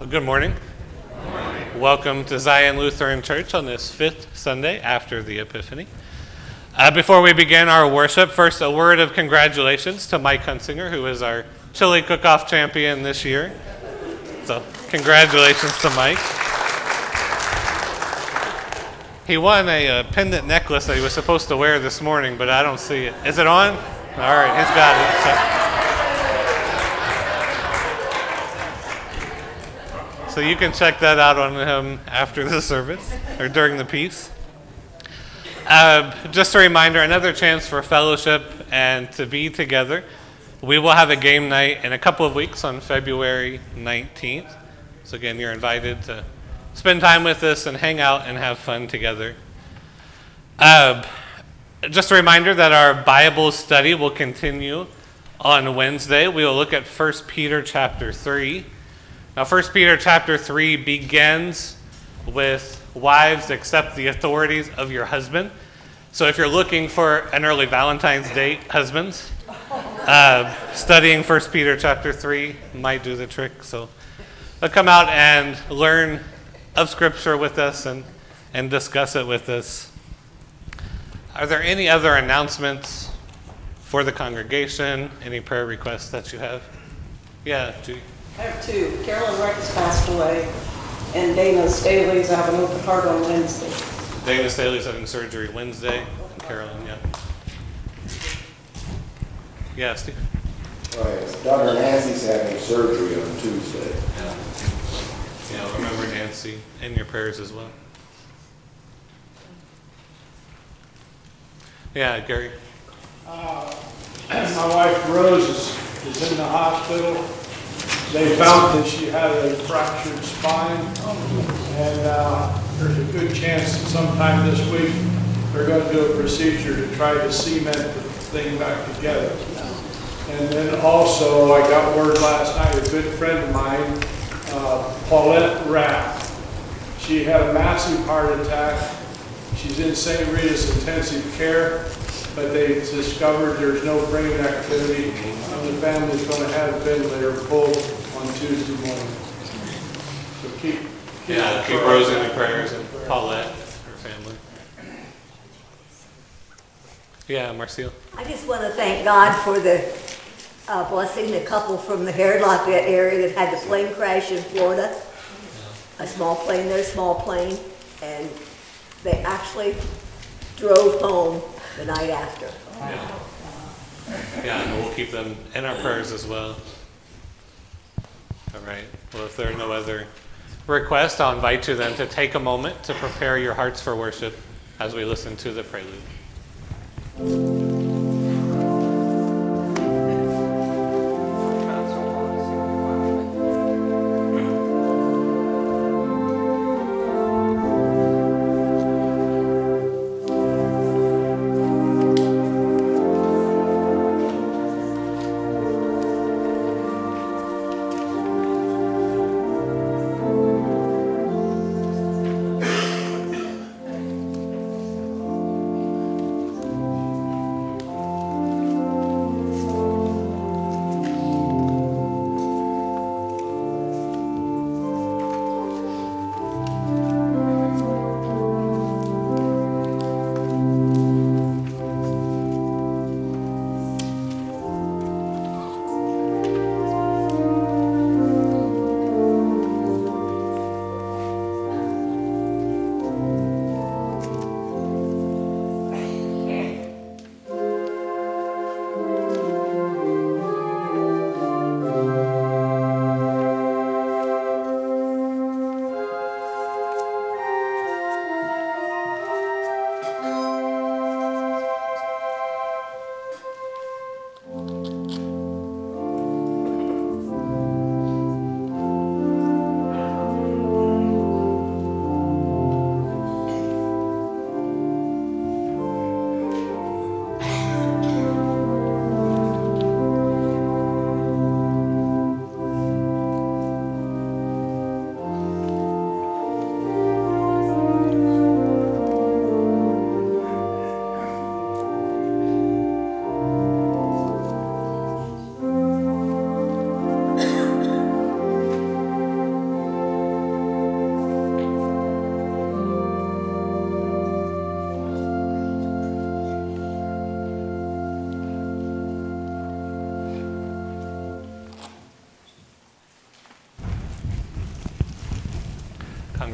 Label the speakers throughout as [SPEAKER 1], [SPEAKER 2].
[SPEAKER 1] Well, good morning. Welcome to Zion Lutheran Church on this fifth Sunday after the Epiphany. Uh, before we begin our worship, first a word of congratulations to Mike Hunsinger, who is our chili cook-off champion this year. So, congratulations to Mike. He won a, uh pendant necklace that he was supposed to wear this morning, but I don't see it. Is it on? All right, he's got it. So- So you can check that out on him after the service or during the piece. Uh, just a reminder another chance for fellowship and to be together. We will have a game night in a couple of weeks on February 19th. So, again, you're invited to spend time with us and hang out and have fun together. Uh, just a reminder that our Bible study will continue on Wednesday. We will look at 1 Peter chapter 3. Now, 1 Peter chapter 3 begins with wives accept the authorities of your husband. So, if you're looking for an early Valentine's date, husbands, uh, studying 1 Peter chapter 3 might do the trick. So, they'll come out and learn of Scripture with us and, and discuss it with us. Are there any other announcements for the congregation? Any prayer requests that you have? Yeah, Judy.
[SPEAKER 2] I have two. Carolyn Wright has passed away, and Dana Staley's having an open heart on Wednesday.
[SPEAKER 1] Dana Staley's having surgery Wednesday. and Carolyn, yeah. Yeah, Steve.
[SPEAKER 3] Right, Dr. Nancy's having surgery on Tuesday.
[SPEAKER 1] Yeah. Yeah, remember Nancy in your prayers as well. Yeah, Gary.
[SPEAKER 4] Uh, my wife Rose is, is in the hospital. They found that she had a fractured spine, and uh, there's a good chance that sometime this week, they're going to do a procedure to try to cement the thing back together. And then also, I got word last night, a good friend of mine, uh, Paulette Rapp, she had a massive heart attack. She's in St. Rita's intensive care, but they discovered there's no brain activity. And the family's going to have a ventilator pulled Tuesday morning. So keep.
[SPEAKER 1] Yeah, keep Rose in your prayers and Paulette, and her family. Yeah, Marcia.
[SPEAKER 5] I just want to thank God for the uh, blessing the couple from the Harrod Lafayette area that had the plane crash in Florida. A small plane, their small plane, and they actually drove home the night after.
[SPEAKER 1] Yeah. Yeah, and we'll keep them in our prayers as well. All right. Well, if there are no other requests, I'll invite you then to take a moment to prepare your hearts for worship as we listen to the prelude.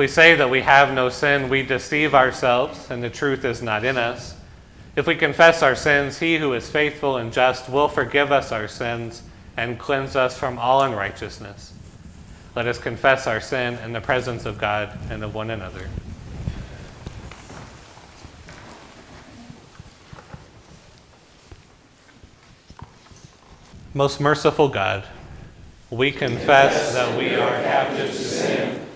[SPEAKER 1] we say that we have no sin, we deceive ourselves, and the truth is not in us. If we confess our sins, he who is faithful and just will forgive us our sins and cleanse us from all unrighteousness. Let us confess our sin in the presence of God and of one another. Most merciful God, we confess that we are captives to sin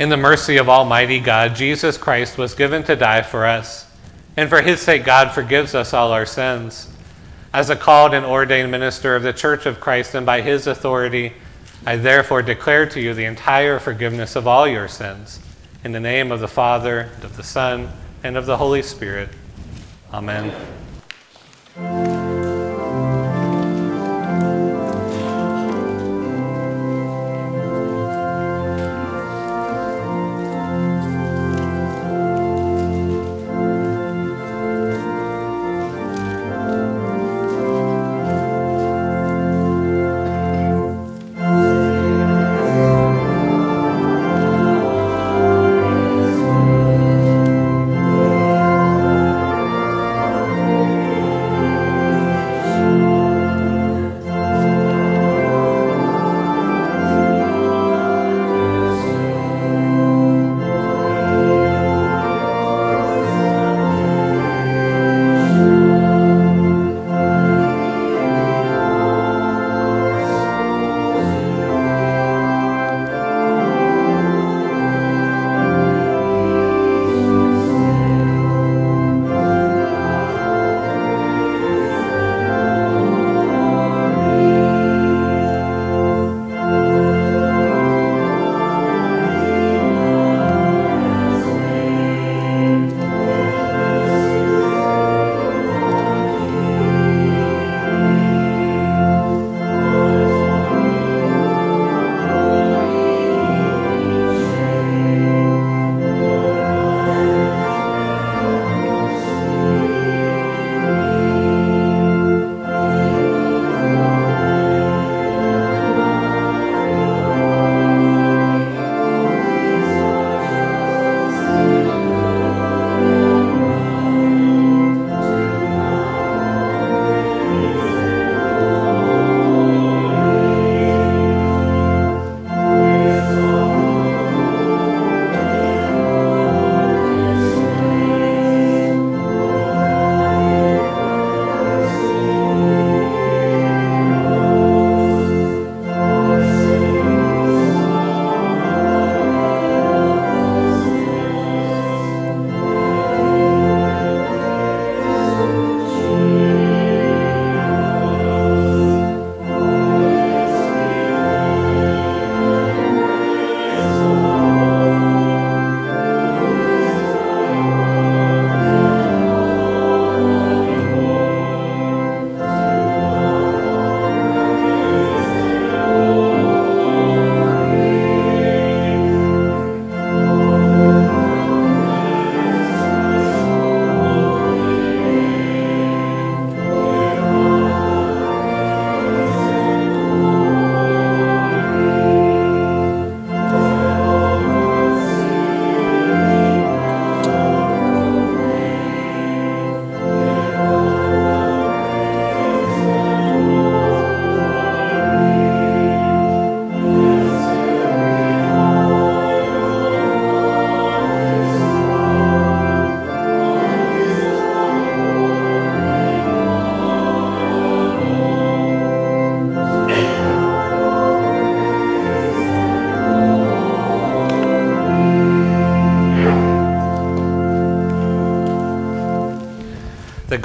[SPEAKER 1] In the mercy of Almighty God, Jesus Christ was given to die for us, and for his sake, God forgives us all our sins. As a called and ordained minister of the Church of Christ, and by his authority, I therefore declare to you the entire forgiveness of all your sins. In the name of the Father, and of the Son, and of the Holy Spirit. Amen.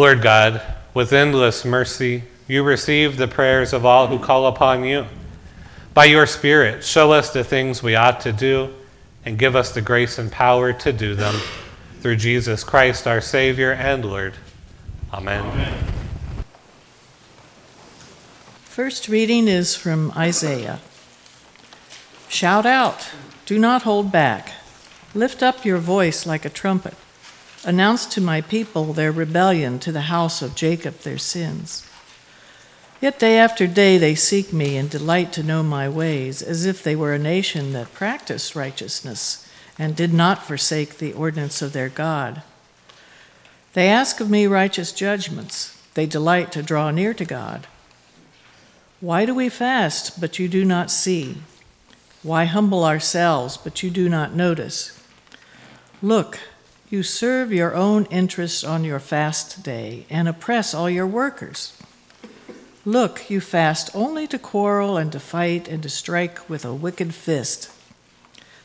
[SPEAKER 1] Lord God, with endless mercy, you receive the prayers of all who call upon you. By your Spirit, show us the things we ought to do and give us the grace and power to do them. Through Jesus Christ, our Savior and Lord. Amen. Amen.
[SPEAKER 6] First reading is from Isaiah. Shout out, do not hold back. Lift up your voice like a trumpet. Announce to my people their rebellion, to the house of Jacob their sins. Yet day after day they seek me and delight to know my ways, as if they were a nation that practiced righteousness and did not forsake the ordinance of their God. They ask of me righteous judgments. They delight to draw near to God. Why do we fast, but you do not see? Why humble ourselves, but you do not notice? Look, you serve your own interests on your fast day and oppress all your workers. Look, you fast only to quarrel and to fight and to strike with a wicked fist.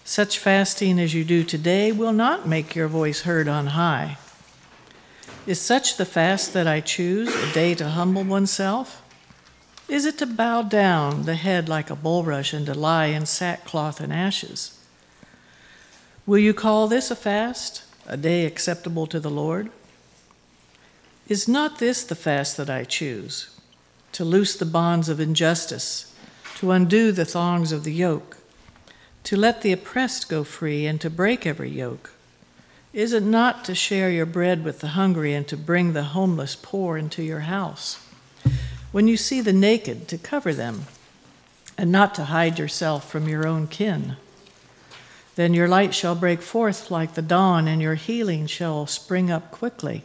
[SPEAKER 6] Such fasting as you do today will not make your voice heard on high. Is such the fast that I choose, a day to humble oneself? Is it to bow down the head like a bulrush and to lie in sackcloth and ashes? Will you call this a fast? A day acceptable to the Lord? Is not this the fast that I choose? To loose the bonds of injustice, to undo the thongs of the yoke, to let the oppressed go free, and to break every yoke? Is it not to share your bread with the hungry and to bring the homeless poor into your house? When you see the naked, to cover them, and not to hide yourself from your own kin? Then your light shall break forth like the dawn, and your healing shall spring up quickly.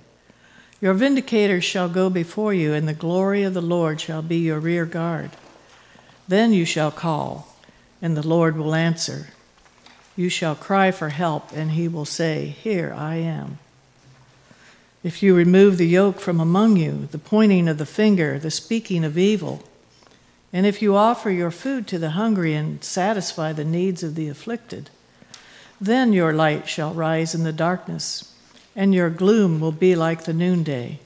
[SPEAKER 6] Your vindicators shall go before you, and the glory of the Lord shall be your rear guard. Then you shall call, and the Lord will answer. You shall cry for help, and he will say, Here I am. If you remove the yoke from among you, the pointing of the finger, the speaking of evil, and if you offer your food to the hungry and satisfy the needs of the afflicted, then your light shall rise in the darkness, and your gloom will be like the noonday.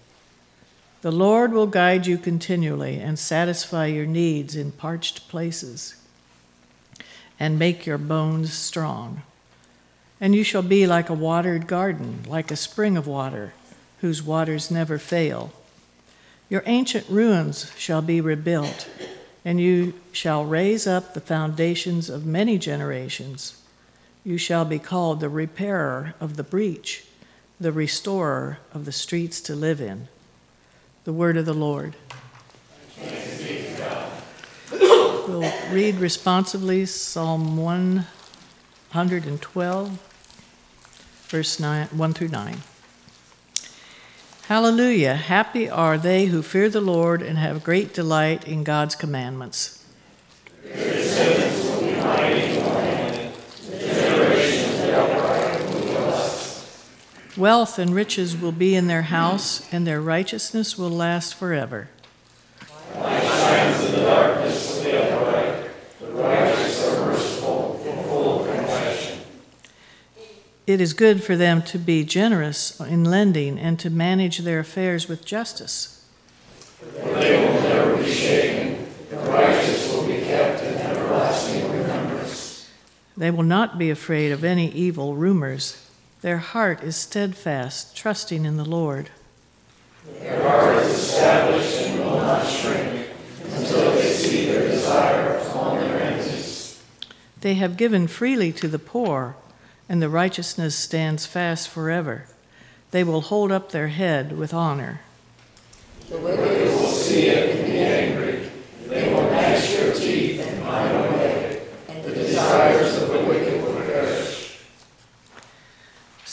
[SPEAKER 6] The Lord will guide you continually and satisfy your needs in parched places and make your bones strong. And you shall be like a watered garden, like a spring of water, whose waters never fail. Your ancient ruins shall be rebuilt, and you shall raise up the foundations of many generations. You shall be called the repairer of the breach, the restorer of the streets to live in. The word of the Lord. We'll read responsively Psalm 112, verse 9, 1 through 9. Hallelujah! Happy are they who fear the Lord and have great delight in God's commandments. Wealth and riches will be in their house, and their righteousness will last forever. Light
[SPEAKER 5] shines in the darkness of the upright. The righteous are merciful and full of compassion.
[SPEAKER 6] It is good for them to be generous in lending and to manage their affairs with justice. For they will
[SPEAKER 5] never be shaken. The righteous will be kept in everlasting remembrance.
[SPEAKER 6] They will not be afraid of any evil rumors. Their heart is steadfast, trusting in the Lord. Their heart is established and will not shrink until they see their desire upon their enemies. They have given freely to the poor, and the righteousness stands fast forever. They will hold up their head with honor.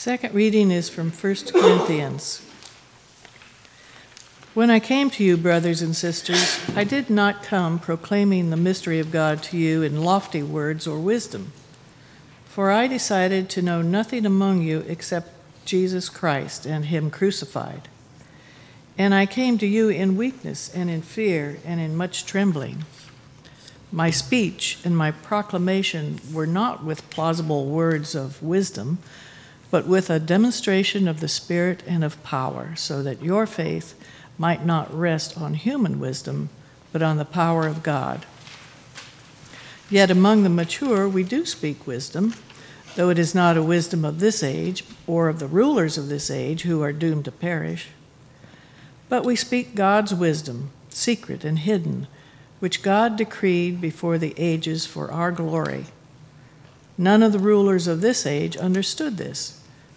[SPEAKER 6] Second reading is from 1 Corinthians. When I came to you, brothers and sisters, I did not come proclaiming the mystery of God to you in lofty words or wisdom. For I decided to know nothing among you except Jesus Christ and Him crucified. And I came to you in weakness and in fear and in much trembling. My speech and my proclamation were not with plausible words of wisdom, but with a demonstration of the Spirit and of power, so that your faith might not rest on human wisdom, but on the power of God. Yet among the mature we do speak wisdom, though it is not a wisdom of this age or of the rulers of this age who are doomed to perish. But we speak God's wisdom, secret and hidden, which God decreed before the ages for our glory. None of the rulers of this age understood this,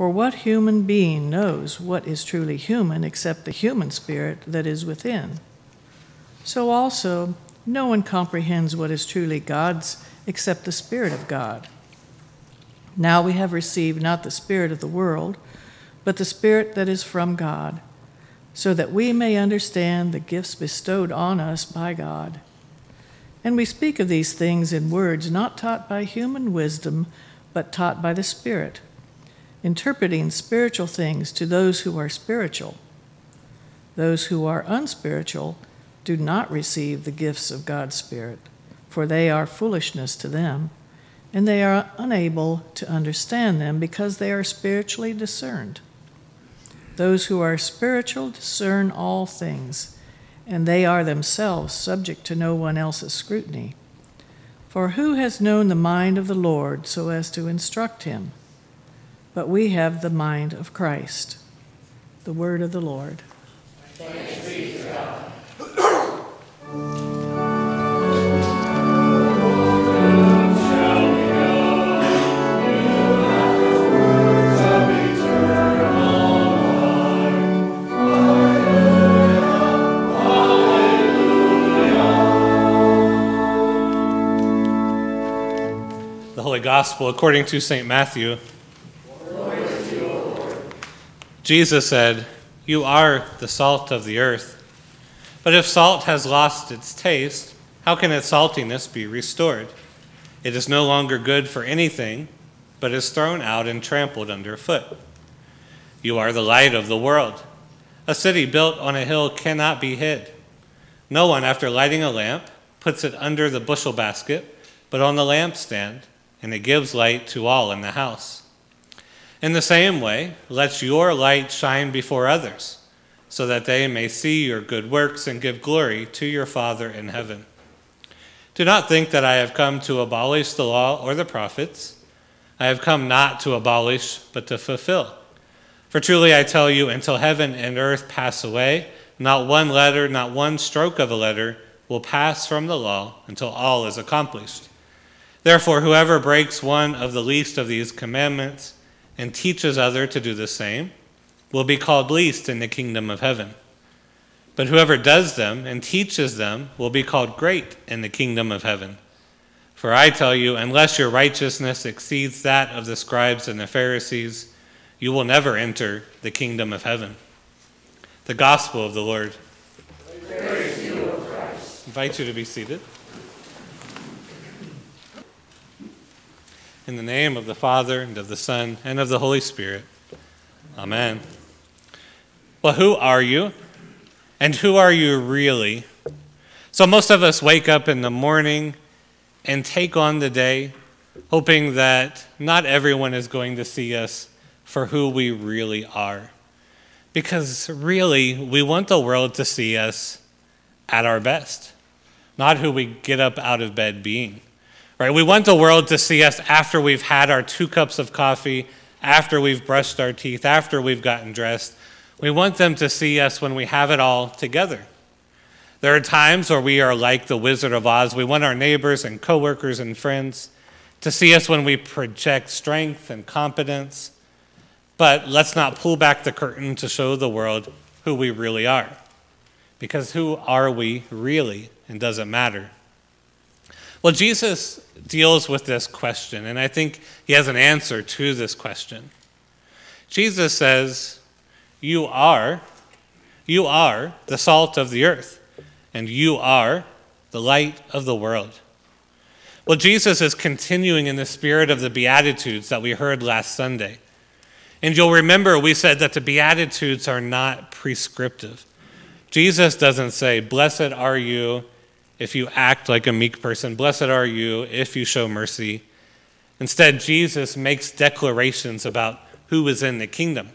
[SPEAKER 6] For what human being knows what is truly human except the human spirit that is within? So also, no one comprehends what is truly God's except the Spirit of God. Now we have received not the Spirit of the world, but the Spirit that is from God, so that we may understand the gifts bestowed on us by God. And we speak of these things in words not taught by human wisdom, but taught by the Spirit, interpreting spiritual things to those who are spiritual. Those who are unspiritual do not receive the gifts of God's Spirit, for they are foolishness to them, and they are unable to understand them because they are spiritually discerned. Those who are spiritual discern all things, and they are themselves subject to no one else's scrutiny. For who has known the mind of the Lord so as to instruct him? But we have the mind of Christ. The word of the Lord.
[SPEAKER 1] The Holy Gospel according to St. Matthew. Jesus said, You are the salt of the earth. But if salt has lost its taste, how can its saltiness be restored? It is no longer good for anything, but is thrown out and trampled underfoot. You are the light of the world. A city built on a hill cannot be hid. No one, after lighting a lamp, puts it under the bushel basket, but on the lampstand, and it gives light to all in the house. In the same way, let your light shine before others, so that they may see your good works and give glory to your Father in heaven. Do not think that I have come to abolish the law or the prophets. I have come not to abolish, but to fulfill. For truly I tell you, until heaven and earth pass away, not one letter, not one stroke of a letter will pass from the law until all is accomplished. Therefore, whoever breaks one of the least of these commandments and teaches other to do the same will be called least in the kingdom of heaven. But whoever does them and teaches them will be called great in the kingdom of heaven. For I tell you, unless your righteousness exceeds that of the scribes and the Pharisees, you will never enter the kingdom of heaven. The Gospel of the Lord. You, Christ. invite you to be seated. In the name of the Father, and of the Son, and of the Holy Spirit. Amen. Well, who are you? And who are you really? So, most of us wake up in the morning and take on the day, hoping that not everyone is going to see us for who we really are. Because really, we want the world to see us at our best, not who we get up out of bed being. Right? We want the world to see us after we've had our two cups of coffee, after we've brushed our teeth, after we've gotten dressed. We want them to see us when we have it all together. There are times where we are like the Wizard of Oz. We want our neighbors and coworkers and friends to see us when we project strength and competence. But let's not pull back the curtain to show the world who we really are. Because who are we really? And does it matter? Well, Jesus deals with this question, and I think he has an answer to this question. Jesus says, You are, you are the salt of the earth, and you are the light of the world. Well, Jesus is continuing in the spirit of the Beatitudes that we heard last Sunday. And you'll remember we said that the Beatitudes are not prescriptive. Jesus doesn't say, Blessed are you if you act like a meek person. Blessed are you if you show mercy. Instead, Jesus makes declarations about who is in the kingdom.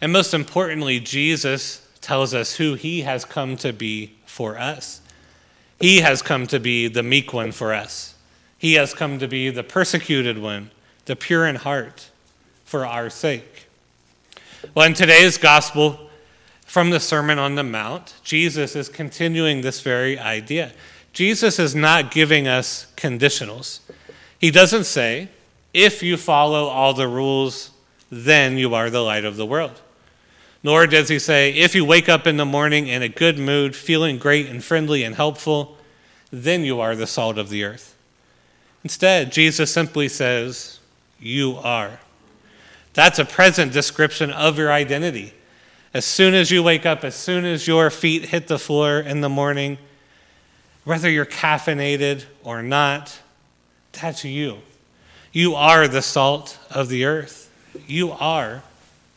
[SPEAKER 1] And most importantly, Jesus tells us who he has come to be for us. He has come to be the meek one for us. He has come to be the persecuted one, the pure in heart for our sake. Well, in today's gospel, from the Sermon on the Mount, Jesus is continuing this very idea. Jesus is not giving us conditionals. He doesn't say, if you follow all the rules, then you are the light of the world. Nor does he say, if you wake up in the morning in a good mood, feeling great and friendly and helpful, then you are the salt of the earth. Instead, Jesus simply says, You are. That's a present description of your identity. As soon as you wake up, as soon as your feet hit the floor in the morning, whether you're caffeinated or not, that's you. You are the salt of the earth. You are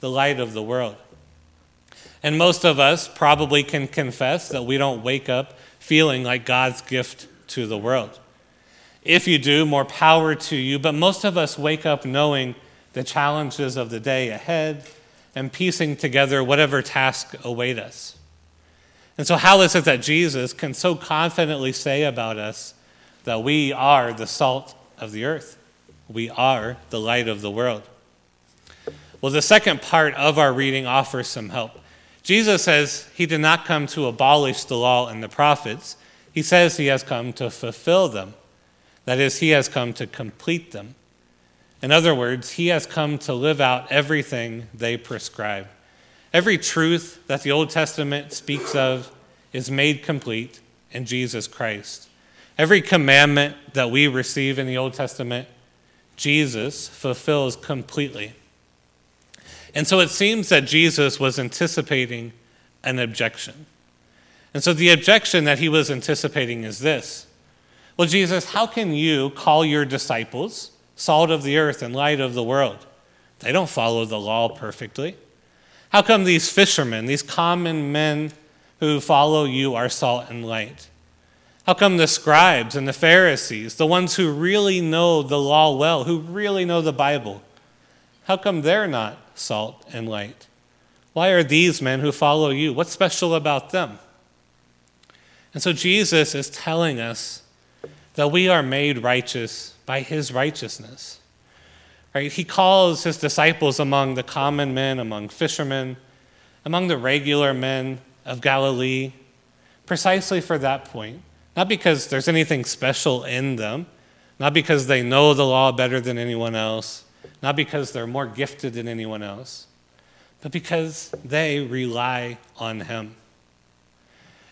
[SPEAKER 1] the light of the world. And most of us probably can confess that we don't wake up feeling like God's gift to the world. If you do, more power to you. But most of us wake up knowing the challenges of the day ahead and piecing together whatever task await us. And so, how is it that Jesus can so confidently say about us that we are the salt of the earth? We are the light of the world. Well, the second part of our reading offers some help. Jesus says he did not come to abolish the law and the prophets, he says he has come to fulfill them. That is, he has come to complete them. In other words, he has come to live out everything they prescribe. Every truth that the Old Testament speaks of is made complete in Jesus Christ. Every commandment that we receive in the Old Testament, Jesus fulfills completely. And so it seems that Jesus was anticipating an objection. And so the objection that he was anticipating is this Well, Jesus, how can you call your disciples salt of the earth and light of the world? They don't follow the law perfectly. How come these fishermen, these common men who follow you, are salt and light? How come the scribes and the Pharisees, the ones who really know the law well, who really know the Bible, how come they're not salt and light? Why are these men who follow you? What's special about them? And so Jesus is telling us that we are made righteous by his righteousness. Right? He calls his disciples among the common men, among fishermen, among the regular men of Galilee, precisely for that point. Not because there's anything special in them, not because they know the law better than anyone else, not because they're more gifted than anyone else, but because they rely on Him.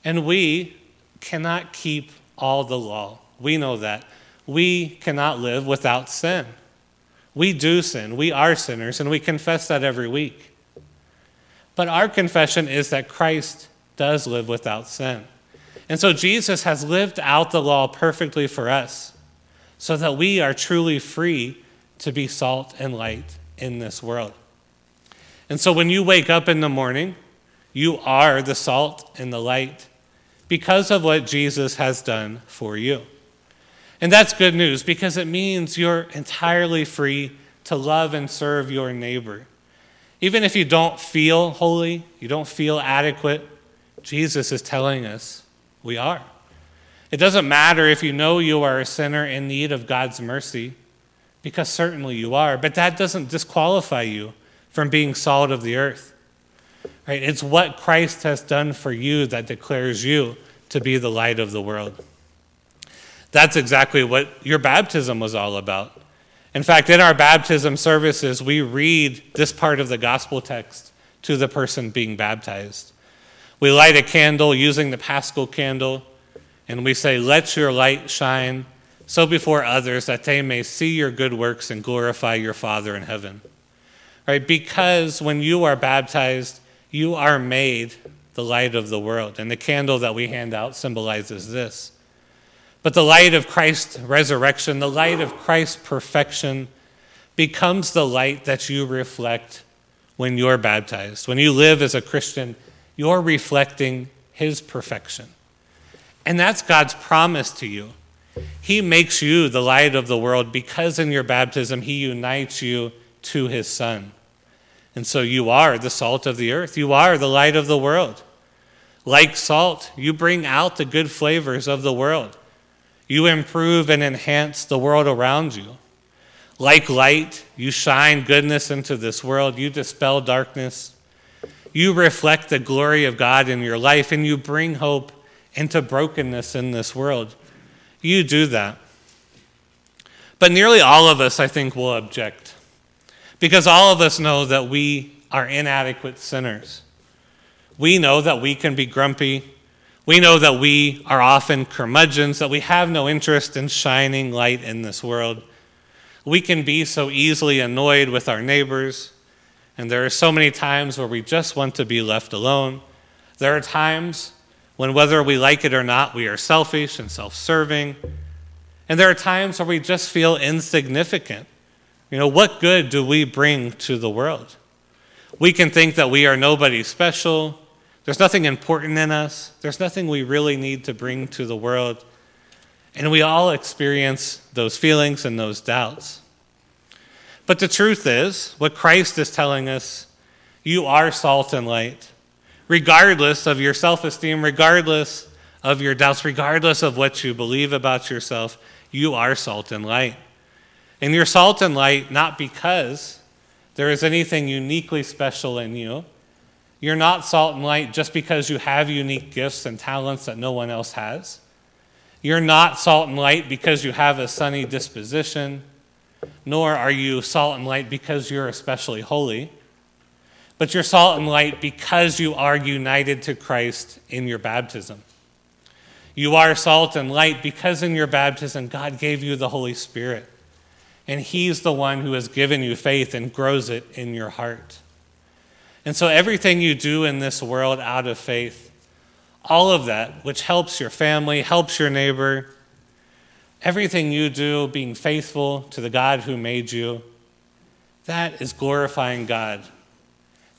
[SPEAKER 1] And we cannot keep all the law. We know that. We cannot live without sin. We do sin. We are sinners, and we confess that every week. But our confession is that Christ does live without sin. And so Jesus has lived out the law perfectly for us so that we are truly free to be salt and light in this world. And so when you wake up in the morning, you are the salt and the light because of what Jesus has done for you. And that's good news because it means you're entirely free to love and serve your neighbor. Even if you don't feel holy, you don't feel adequate, Jesus is telling us we are. It doesn't matter if you know you are a sinner in need of God's mercy, because certainly you are, but that doesn't disqualify you from being salt of the earth. Right? It's what Christ has done for you that declares you to be the light of the world. That's exactly what your baptism was all about. In fact, in our baptism services, we read this part of the gospel text to the person being baptized. We light a candle using the paschal candle, and we say, Let your light shine so before others that they may see your good works and glorify your Father in heaven. Right? Because when you are baptized, you are made the light of the world. And the candle that we hand out symbolizes this. But the light of Christ's resurrection, the light of Christ's perfection, becomes the light that you reflect when you're baptized. When you live as a Christian, you're reflecting his perfection. And that's God's promise to you. He makes you the light of the world because in your baptism, He unites you to His Son. And so you are the salt of the earth. You are the light of the world. Like salt, you bring out the good flavors of the world. You improve and enhance the world around you. Like light, you shine goodness into this world. You dispel darkness. You reflect the glory of God in your life, and you bring hope into brokenness in this world you do that. But nearly all of us, I think, will object because all of us know that we are inadequate sinners. We know that we can be grumpy. We know that we are often curmudgeons, that we have no interest in shining light in this world. We can be so easily annoyed with our neighbors, and there are so many times where we just want to be left alone. There are times when whether we like it or not, we are selfish and self serving. And there are times where we just feel insignificant. You know, what good do we bring to the world? We can think that we are nobody special, There's nothing important in us. There's nothing we really need to bring to the world. And we all experience those feelings and those doubts. But the truth is, what Christ is telling us, you are salt and light. Regardless of your self esteem, regardless of your doubts, regardless of what you believe about yourself, you are salt and light. And you're salt and light not because there is anything uniquely special in you. You're not salt and light just because you have unique gifts and talents that no one else has. You're not salt and light because you have a sunny disposition, nor are you salt and light because you're especially holy. But you're salt and light because you are united to Christ in your baptism. You are salt and light because in your baptism, God gave you the Holy Spirit. And He's the one who has given you faith and grows it in your heart. And so, everything you do in this world out of faith, all of that, which helps your family, helps your neighbor, everything you do being faithful to the God who made you, that is glorifying God.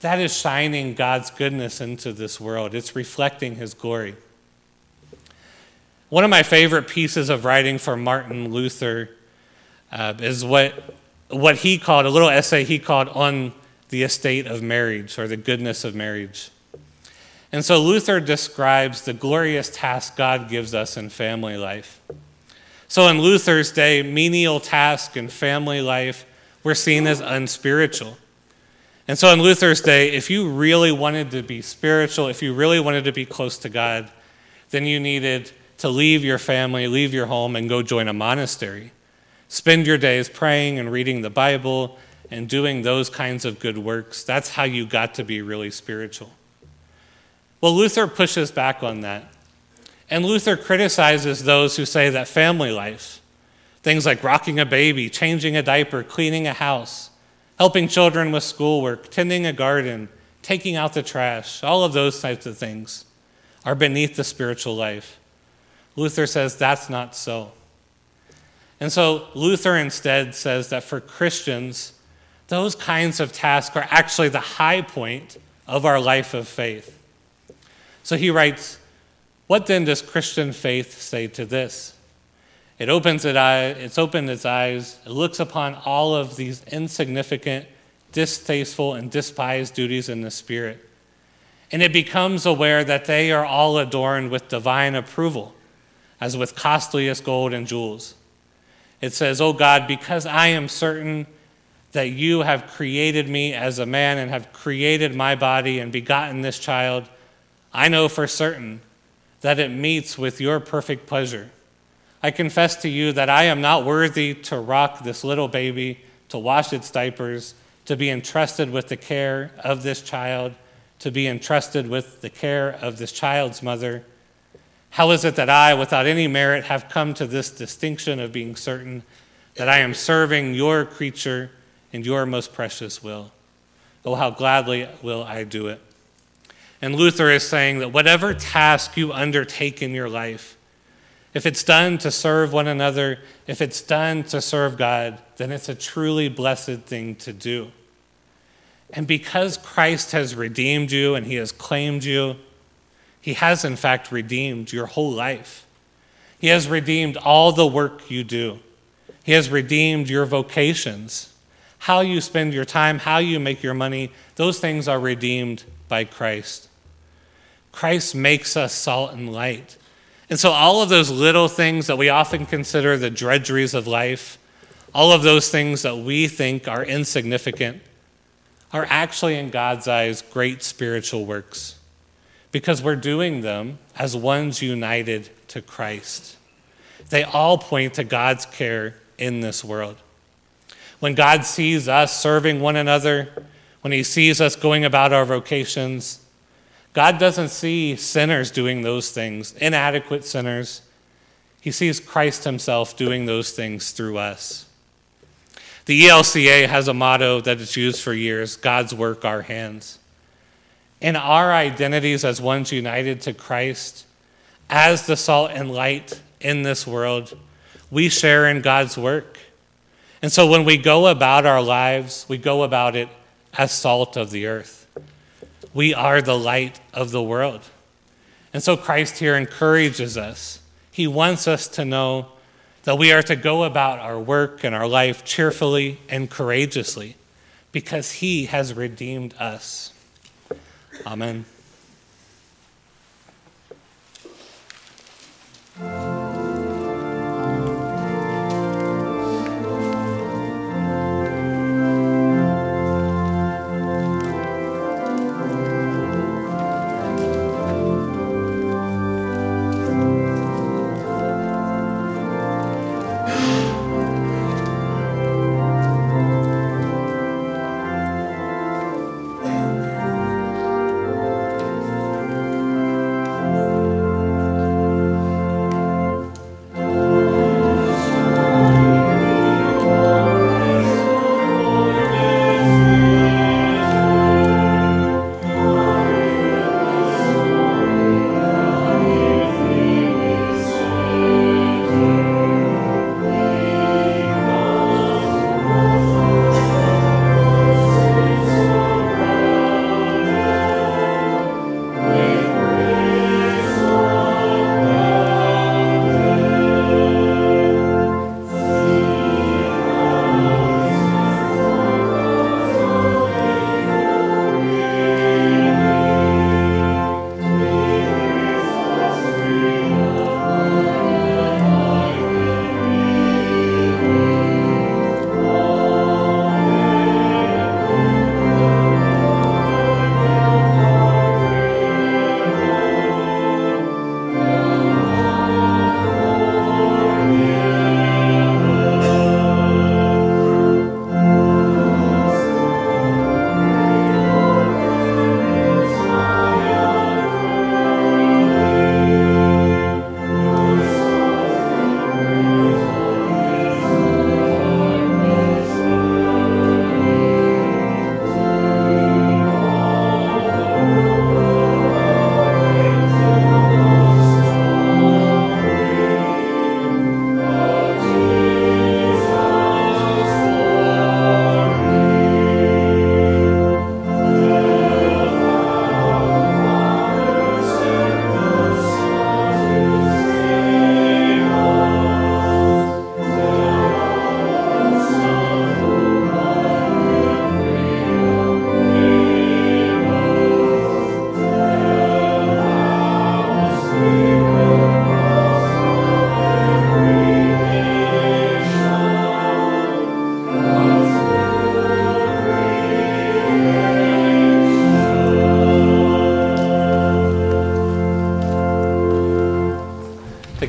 [SPEAKER 1] That is shining God's goodness into this world. It's reflecting His glory. One of my favorite pieces of writing from Martin Luther uh, is what, what he called, a little essay he called On the Estate of Marriage or the Goodness of Marriage. And so Luther describes the glorious task God gives us in family life. So in Luther's day, menial tasks in family life were seen as unspiritual. And so in Luther's day, if you really wanted to be spiritual, if you really wanted to be close to God, then you needed to leave your family, leave your home, and go join a monastery. Spend your days praying and reading the Bible and doing those kinds of good works. That's how you got to be really spiritual. Well, Luther pushes back on that. And Luther criticizes those who say that family life, things like rocking a baby, changing a diaper, cleaning a house, helping children with schoolwork, tending a garden, taking out the trash, all of those types of things are beneath the spiritual life. Luther says that's not so. And so Luther instead says that for Christians, those kinds of tasks are actually the high point of our life of faith. So he writes, What then does Christian faith say to this? It opens it's opened its eyes, it looks upon all of these insignificant, distasteful, and despised duties in the Spirit. And it becomes aware that they are all adorned with divine approval, as with costliest gold and jewels. It says, Oh God, because I am certain that you have created me as a man and have created my body and begotten this child, I know for certain that it meets with your perfect pleasure. I confess to you that I am not worthy to rock this little baby, to wash its diapers, to be entrusted with the care of this child, to be entrusted with the care of this child's mother. How is it that I, without any merit, have come to this distinction of being certain that I am serving your creature and your most precious will? Oh, how gladly will I do it. And Luther is saying that whatever task you undertake in your life, if it's done to serve one another, if it's done to serve God, then it's a truly blessed thing to do. And because Christ has redeemed you and he has claimed you, he has, in fact, redeemed your whole life. He has redeemed all the work you do. He has redeemed your vocations. How you spend your time, how you make your money, those things are redeemed by Christ. Christ makes us salt and light. And so, all of those little things that we often consider the drudgeries of life, all of those things that we think are insignificant, are actually, in God's eyes, great spiritual works because we're doing them as ones united to Christ. They all point to God's care in this world. When God sees us serving one another, when He sees us going about our vocations, God doesn't see sinners doing those things, inadequate sinners. He sees Christ Himself doing those things through us. The ELCA has a motto that it's used for years God's work, our hands in our identities as ones united to Christ, as the salt and light in this world, we share in God's work. And so when we go about our lives, we go about it as salt of the earth.
[SPEAKER 7] We are the light of the world. And so Christ here encourages us. He wants us to know that we are to go about our work and our life cheerfully and courageously because He has redeemed us. Amen.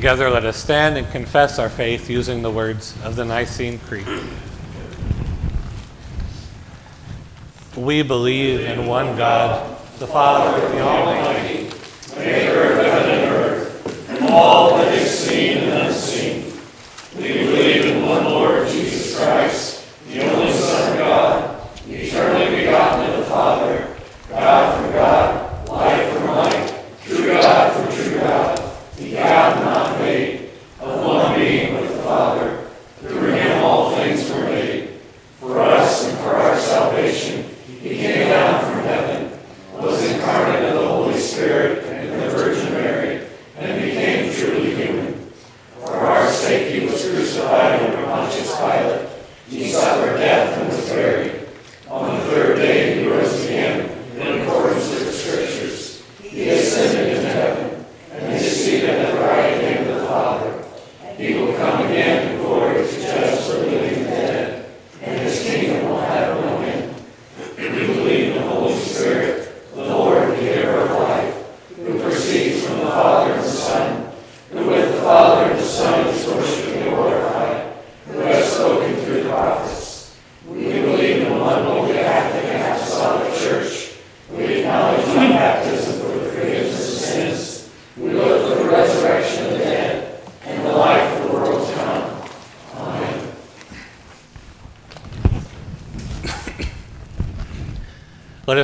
[SPEAKER 7] Together, let us stand and confess our faith using the words of the Nicene Creed. We believe in one God, the Father, the Almighty,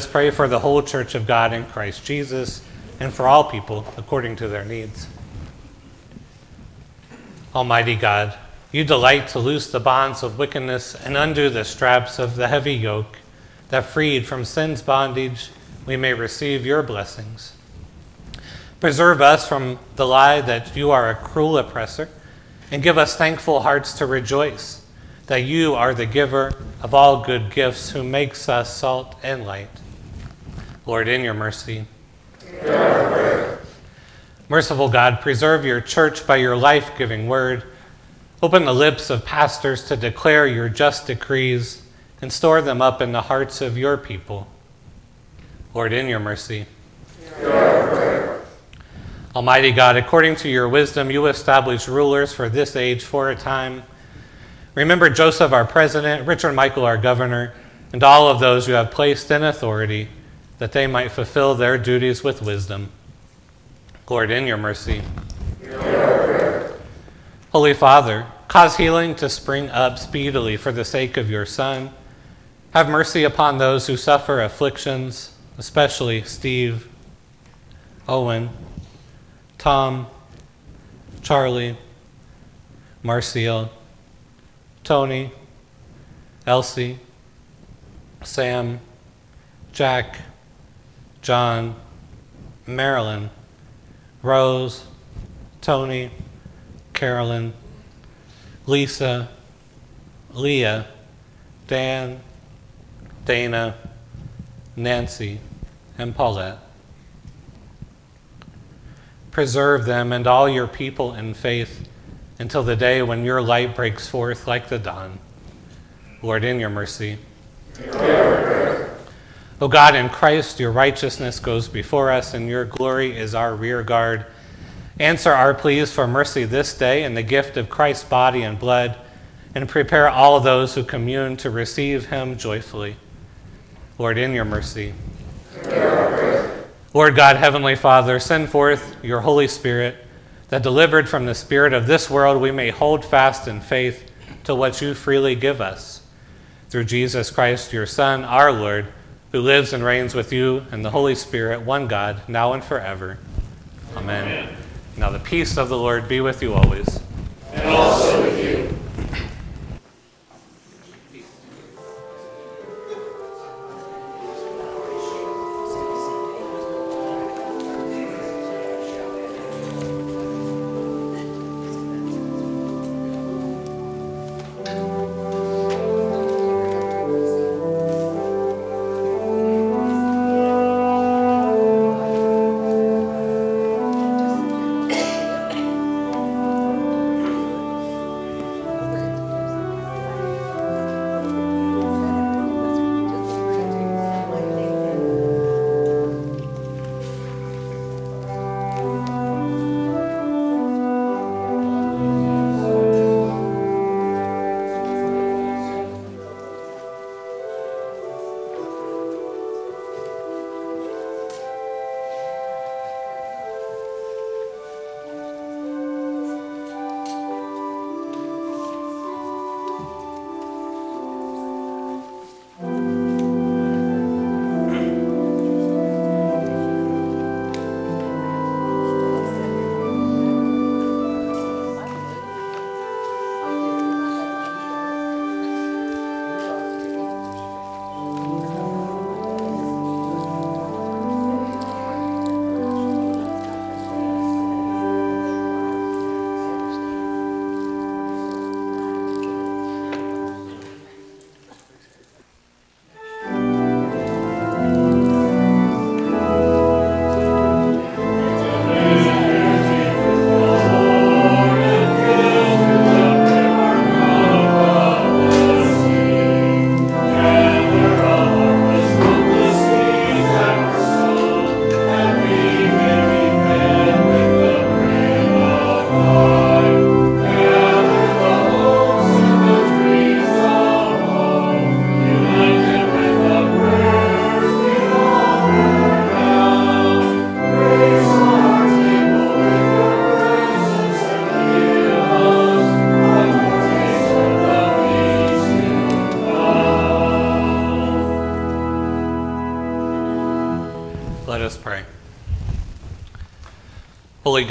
[SPEAKER 7] us pray for the whole church of God in Christ Jesus and for all people according to their needs. Almighty God, you delight to loose the bonds of wickedness and undo the straps of the heavy yoke that freed from sin's bondage
[SPEAKER 1] we may receive your blessings. Preserve us from the lie that you are a cruel oppressor, and give us thankful hearts to rejoice that you are the giver of all good gifts, who makes us salt and light. Lord, in your mercy. Merciful God, preserve your church by your life giving word. Open the lips of pastors to declare your just decrees and store them up in the hearts of your people. Lord, in your mercy. Almighty God, according to your wisdom, you establish rulers for this age for a time. Remember Joseph, our president, Richard Michael, our governor, and all of those you have placed in authority, that they might fulfill their duties with wisdom. Lord, in your mercy. Holy Father, cause healing to spring up speedily for the sake of your Son. Have mercy upon those who suffer afflictions, especially Steve, Owen, Tom, Charlie, Marcial, Tony, Elsie, Sam, Jack, John, Marilyn, Rose, Tony, Carolyn, Lisa, Leah, Dan, Dana, Nancy, and Paulette. Preserve them and all your people in faith until the day when your light breaks forth like the dawn. Lord, in your mercy. O God, in Christ, your righteousness goes before us, and your glory is our rear guard. Answer our pleas for mercy this day in the gift of Christ's body and blood, and prepare all those who commune to receive him joyfully. Lord, in your mercy. Lord God, Heavenly Father, send forth your Holy Spirit, that delivered from the spirit of this world we may hold fast in faith to what you freely give us. Through Jesus Christ, your Son, our Lord, who lives and reigns with you and the Holy Spirit, one God, now and forever. Amen. Now the peace of the Lord be with you always. Let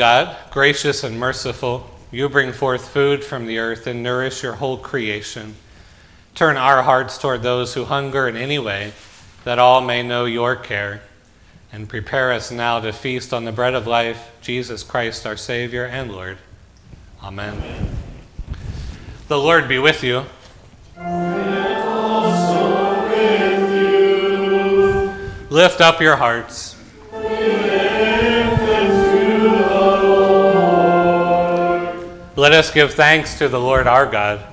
[SPEAKER 1] God, gracious and merciful, you bring forth food from the earth and nourish your whole creation. Turn our hearts toward those who hunger in any way, that all may know your care. and prepare us now to feast on the bread of life, Jesus Christ, our Savior and Lord. Amen. The Lord be with you. Lift up your hearts. Let us give thanks to the Lord our God.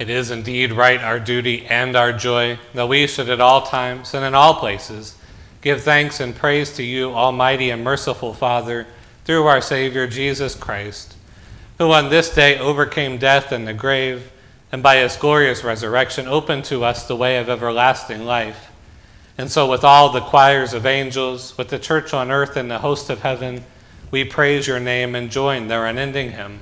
[SPEAKER 1] It is indeed right, our duty and our joy, that we should at all times and in all places give thanks and praise to you, Almighty and merciful Father, through our Savior Jesus Christ, who on this day overcame death and the grave, and by his glorious resurrection opened to us the way of everlasting life. And so, with all the choirs of angels, with the church on earth and the host of heaven, we praise your name and join their unending hymn.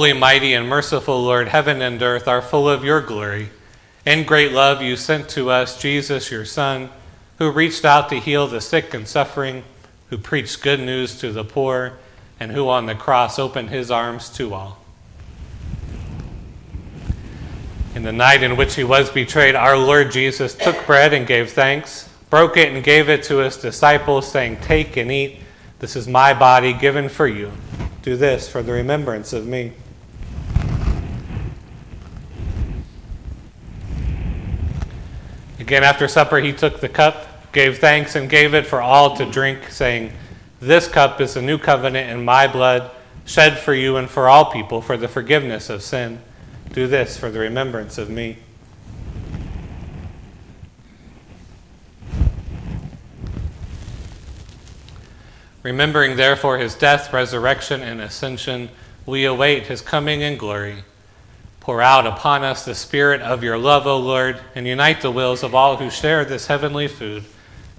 [SPEAKER 1] Holy, mighty, and merciful Lord, heaven and earth are full of your glory. In great love, you sent to us Jesus, your Son, who reached out to heal the sick and suffering, who preached good news to the poor, and who on the cross opened his arms to all. In the night in which he was betrayed, our Lord Jesus took bread and gave thanks, broke it and gave it to his disciples, saying, Take and eat. This is my body given for you. Do this for the remembrance of me. Again, after supper, he took the cup, gave thanks, and gave it for all to drink, saying, This cup is the new covenant in my blood, shed for you and for all people for the forgiveness of sin. Do this for the remembrance of me. Remembering therefore his death, resurrection, and ascension, we await his coming in glory. Pour out upon us the spirit of your love, O Lord, and unite the wills of all who share this heavenly food,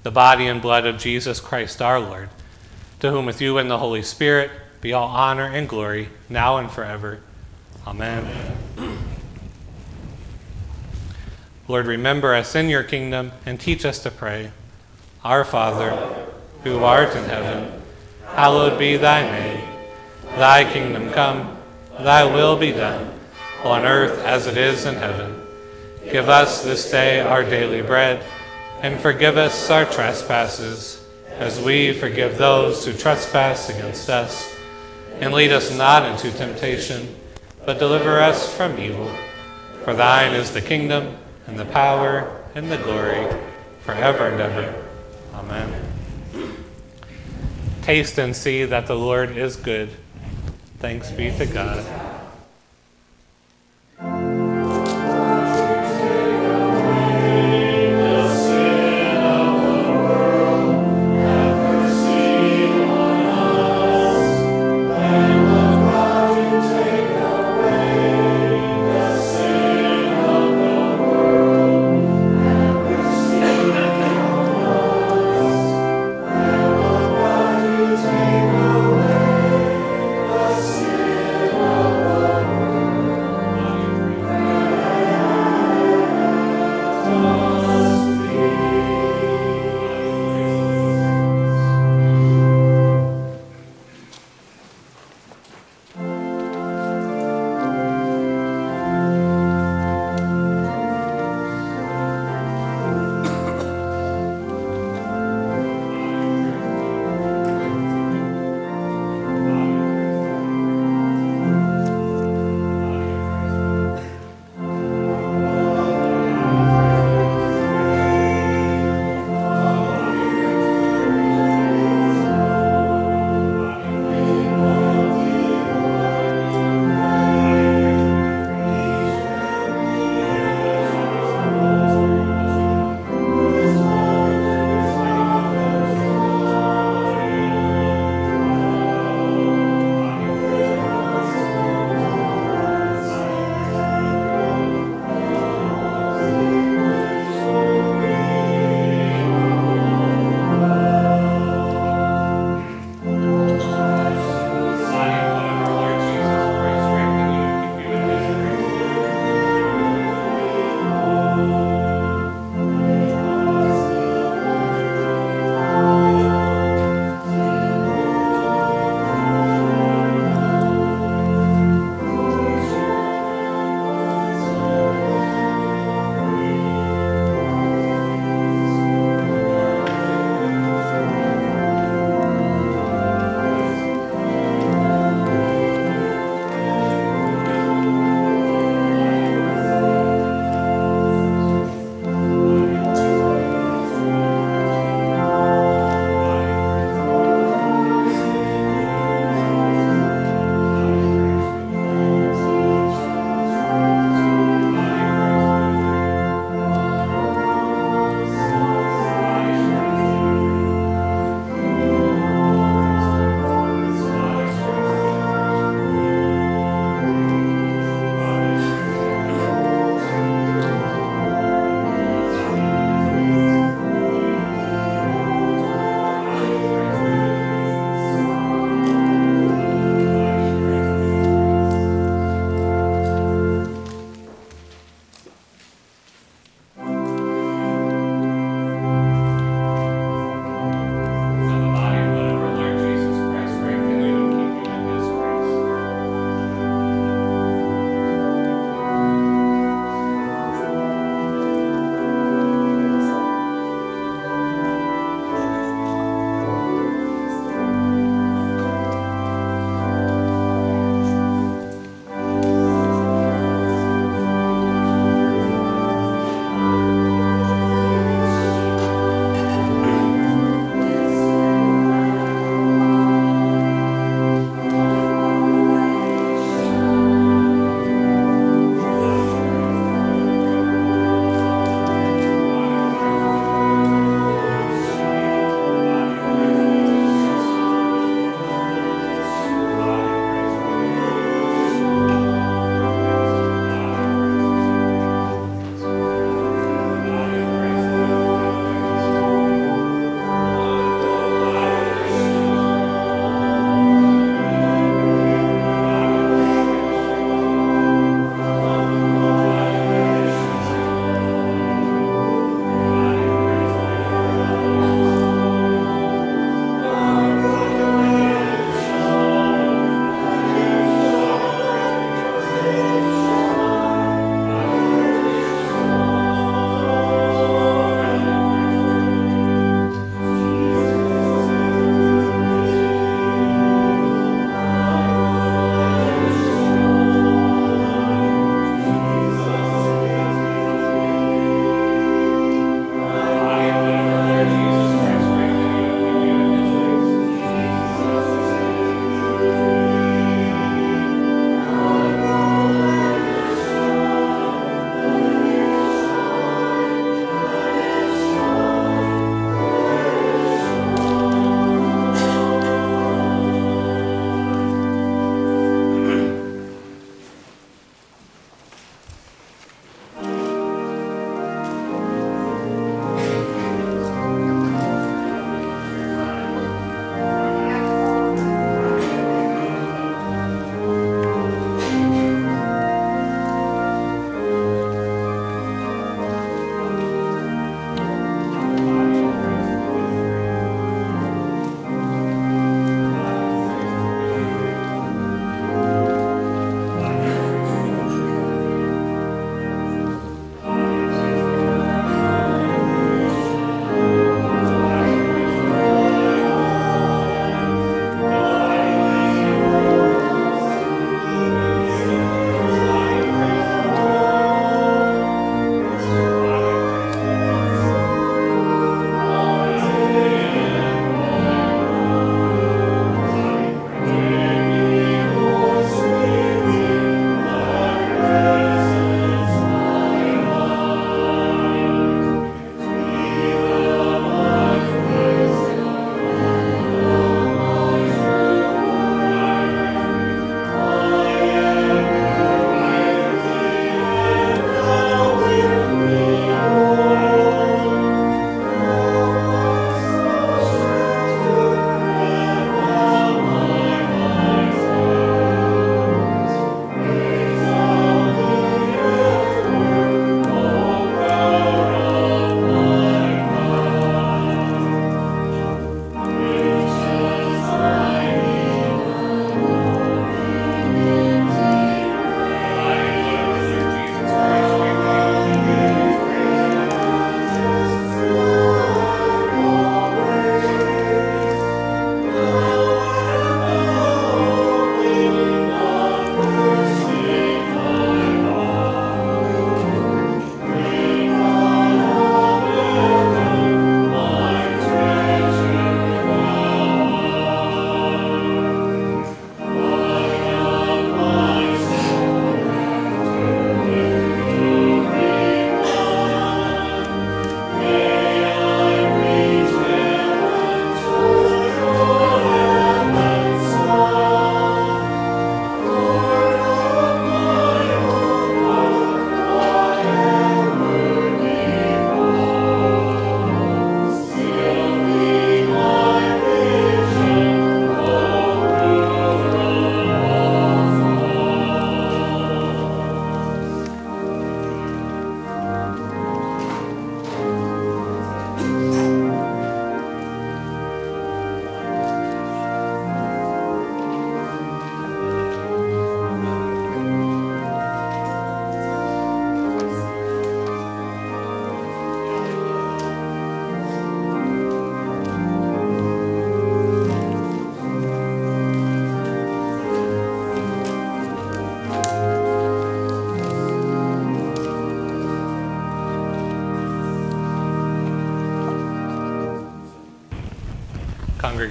[SPEAKER 1] the body and blood of Jesus Christ our Lord, to whom with you and the Holy Spirit be all honor and glory, now and forever. Amen. Lord, remember us in your kingdom and teach us to pray. Our Father, who art in heaven, hallowed be thy name. Thy kingdom come, thy will be done, on earth as it is in heaven. Give us this day our daily bread, and forgive us our trespasses, as we forgive those who trespass against us. And lead us not into temptation, but deliver us from evil. For thine is the kingdom, and the power, and the glory, forever and ever. Amen. Taste and see that the Lord is good. Thanks be to God.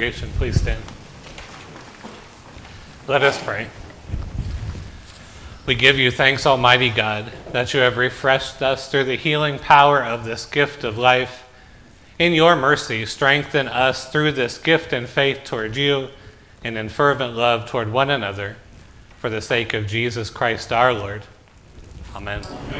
[SPEAKER 1] Congregation, please stand. Let us pray. We give you thanks, Almighty God, that you have refreshed us through the healing power of this gift of life. In your mercy, strengthen us through this gift and faith toward you and in fervent love toward one another, for the sake of Jesus Christ our Lord. Amen. The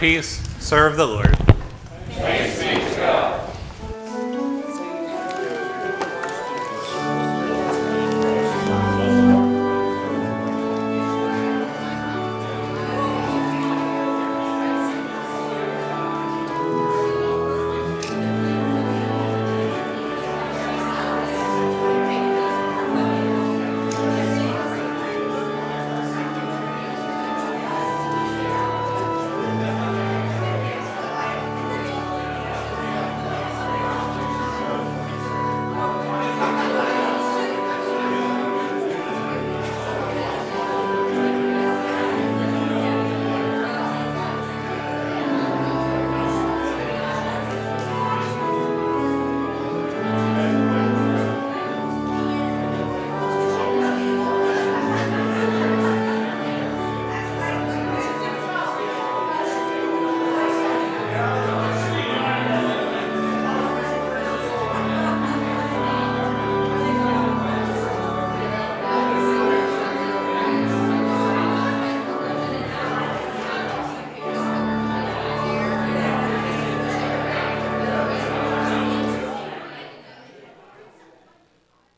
[SPEAKER 1] peace, serve the Lord.